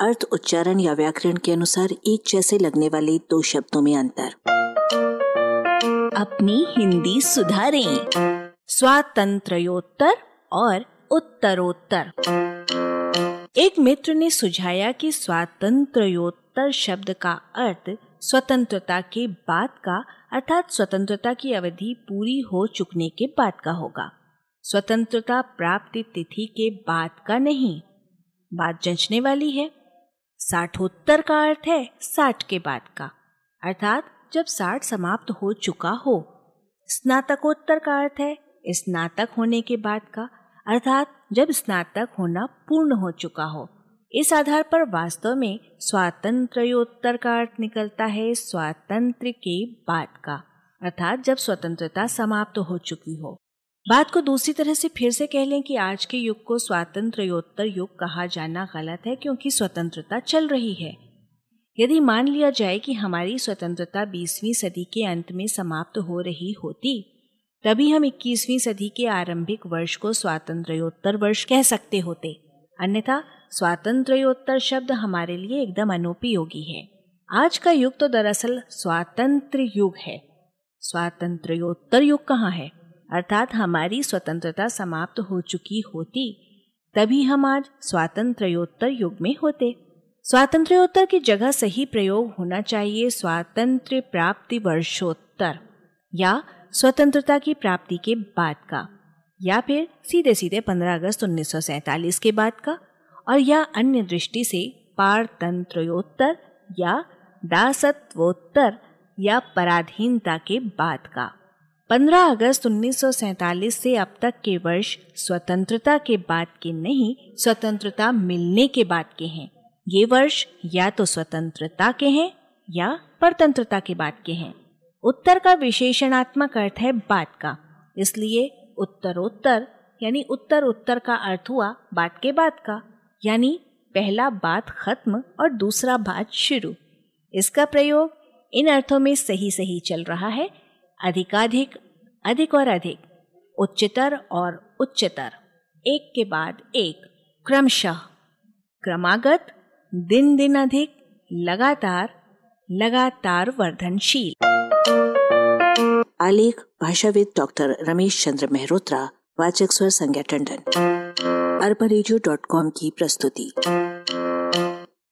अर्थ, उच्चारण या व्याकरण के अनुसार एक जैसे लगने वाले दो शब्दों में अंतर। अपनी हिंदी सुधारें। स्वातंत्रोत्तर और उत्तरोत्तर। एक मित्र ने सुझाया कि स्वातंत्र्योत्तर शब्द का अर्थ स्वतंत्रता के बाद का, अर्थात स्वतंत्रता की अवधि पूरी हो चुकने के बाद का होगा। स्वतंत्रता प्राप्ति तिथि के बाद का नहीं। बात जंचने वाली है। साठोत्तर का अर्थ है साठ के बाद का। अर्थात जब साठ समाप्त हो चुका हो। स्नातकोत्तर का अर्थ है स्नातक होने के बाद का। अर्थात जब स्नातक होना पूर्ण हो चुका हो। इस आधार पर वास्तव में स्वातंत्र्योत्तर का अर्थ निकलता है स्वातंत्र के बाद का। अर्थात जब स्वतंत्रता समाप्त हो चुकी हो। बात को दूसरी तरह से फिर से कह लें कि आज के युग को स्वातंत्र्योत्तर युग कहा जाना गलत है, क्योंकि स्वतंत्रता चल रही है। यदि मान लिया जाए कि हमारी स्वतंत्रता बीसवीं सदी के अंत में समाप्त हो रही होती, तभी हम 21वीं सदी के आरंभिक वर्ष को स्वातंत्र्योत्तर वर्ष कह सकते होते। अन्यथा, स्वातंत्र्योत्तर शब्द हमारे लिए एकदम अनुपयोगी है। आज का युग तो दरअसल स्वातंत्र युग है। स्वातंत्र्योत्तर युग कहाँ है? अर्थात हमारी स्वतंत्रता समाप्त हो चुकी होती, तभी हम आज स्वातंत्र्योत्तर युग में होते। स्वातंत्र्योत्तर की जगह सही प्रयोग होना चाहिए स्वातंत्र प्राप्ति वर्षोत्तर, या स्वतंत्रता की प्राप्ति के बाद का, या फिर सीधे सीधे 15 अगस्त 1947 के बाद का, और या अन्य दृष्टि से पारतंत्रोत्तर या दासत्वोत्तर या पराधीनता के बाद का। 15 अगस्त 1947 से अब तक के वर्ष स्वतंत्रता के बाद के नहीं, स्वतंत्रता मिलने के बाद के हैं। ये वर्ष या तो स्वतंत्रता के हैं या परतंत्रता के बाद के हैं। उत्तर का विशेषणात्मक अर्थ है बाद का, इसलिए उत्तरोत्तर यानी उत्तर उत्तर का अर्थ हुआ बाद के बाद का, यानी पहला बात खत्म और दूसरा बात शुरू। इसका प्रयोग इन अर्थों में सही सही चल रहा है अधिकाधिक, अधिक और अधिक, उच्चतर और उच्चतर। एक के बाद एक, क्रमशः। क्रमागत, दिन दिन अधिक, लगातार लगातार वर्धनशील। आलेख, भाषाविद डॉक्टर रमेश चंद्र मेहरोत्रा, वाचक स्वर संज्ञा टंडन। अरबा की प्रस्तुति।